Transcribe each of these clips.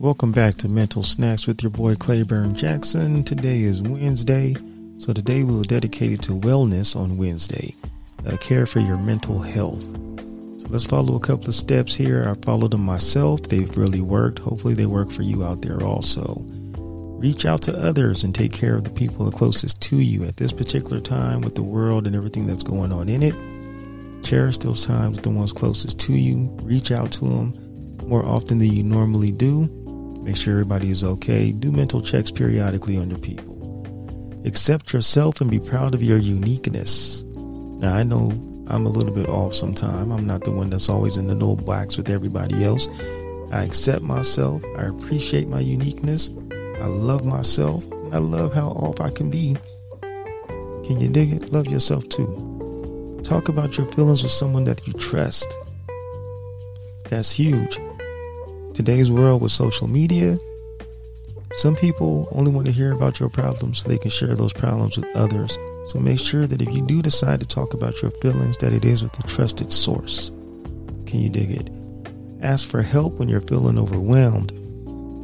Welcome back to Mental Snacks with your boy Claiborne Jackson. Today is Wednesday, so today we will dedicate it to wellness on Wednesday, uh, care for your mental health. So let's follow a couple of steps here. I followed them myself, they've really worked. Hopefully, they work for you out there also. Reach out to others and take care of the people closest to you at this particular time with the world and everything that's going on in it. Cherish those times with the ones closest to you. Reach out to them more often than you normally do. Make sure everybody is okay. Do mental checks periodically on your people. Accept yourself and be proud of your uniqueness. Now, I know I'm a little bit off sometimes. I'm not the one that's always in the no box with everybody else. I accept myself. I appreciate my uniqueness. I love myself. I love how off I can be. Can you dig it? Love yourself too. Talk about your feelings with someone that you trust. That's huge. Today's world with social media, some people only want to hear about your problems so they can share those problems with others. So make sure that if you do decide to talk about your feelings, that it is with a trusted source. Can you dig it? Ask for help when you're feeling overwhelmed.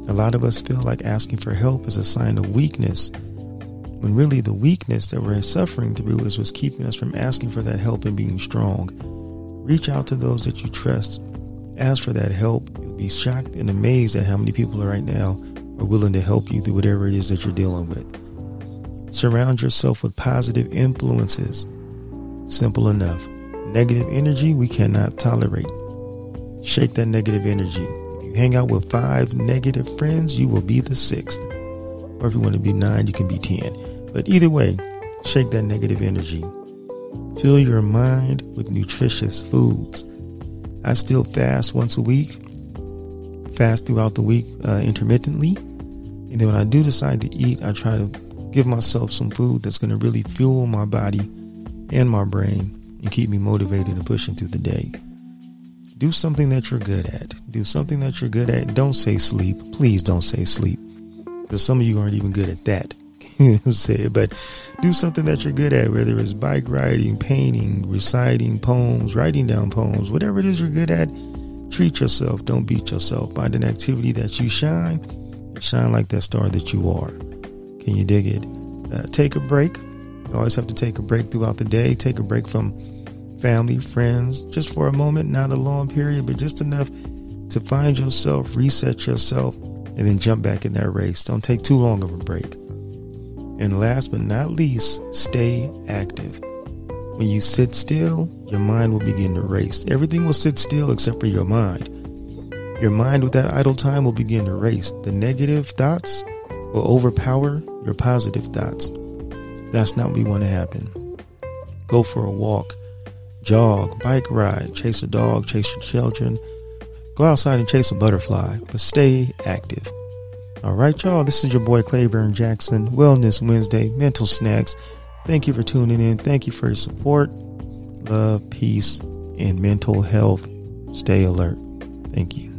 A lot of us feel like asking for help is a sign of weakness, when really the weakness that we're suffering through is what's keeping us from asking for that help and being strong. Reach out to those that you trust. Ask for that help. You'll be shocked and amazed at how many people right now are willing to help you through whatever it is that you're dealing with. Surround yourself with positive influences. Simple enough. Negative energy we cannot tolerate. Shake that negative energy If you hang out with five negative friends, you will be the sixth. Or if you want to be nine, you can be 10. But either way, shake that negative energy. Fill your mind with nutritious foods. I still fast once a week, fast throughout the week uh, intermittently. And then when I do decide to eat, I try to give myself some food that's going to really fuel my body and my brain and keep me motivated and pushing through the day. Do something that you're good at. Do something that you're good at. Don't say sleep. Please don't say sleep. Because some of you aren't even good at that. You but do something that you're good at, whether it's bike riding, painting, reciting poems, writing down poems, whatever it is you're good at. Treat yourself. Don't beat yourself. Find an activity that you shine. Shine like that star that you are. Can you dig it? Uh, take a break. You always have to take a break throughout the day. Take a break from family, friends, just for a moment, not a long period, but just enough to find yourself, reset yourself, and then jump back in that race. Don't take too long of a break. And last but not least, stay active. When you sit still, your mind will begin to race. Everything will sit still except for your mind. Your mind, with that idle time, will begin to race. The negative thoughts will overpower your positive thoughts. That's not what we want to happen. Go for a walk jog, bike ride, chase a dog, chase your children. Go outside and chase a butterfly, but stay active. All right, y'all. This is your boy Claiborne Jackson, Wellness Wednesday, Mental Snacks. Thank you for tuning in. Thank you for your support. Love, peace, and mental health. Stay alert. Thank you.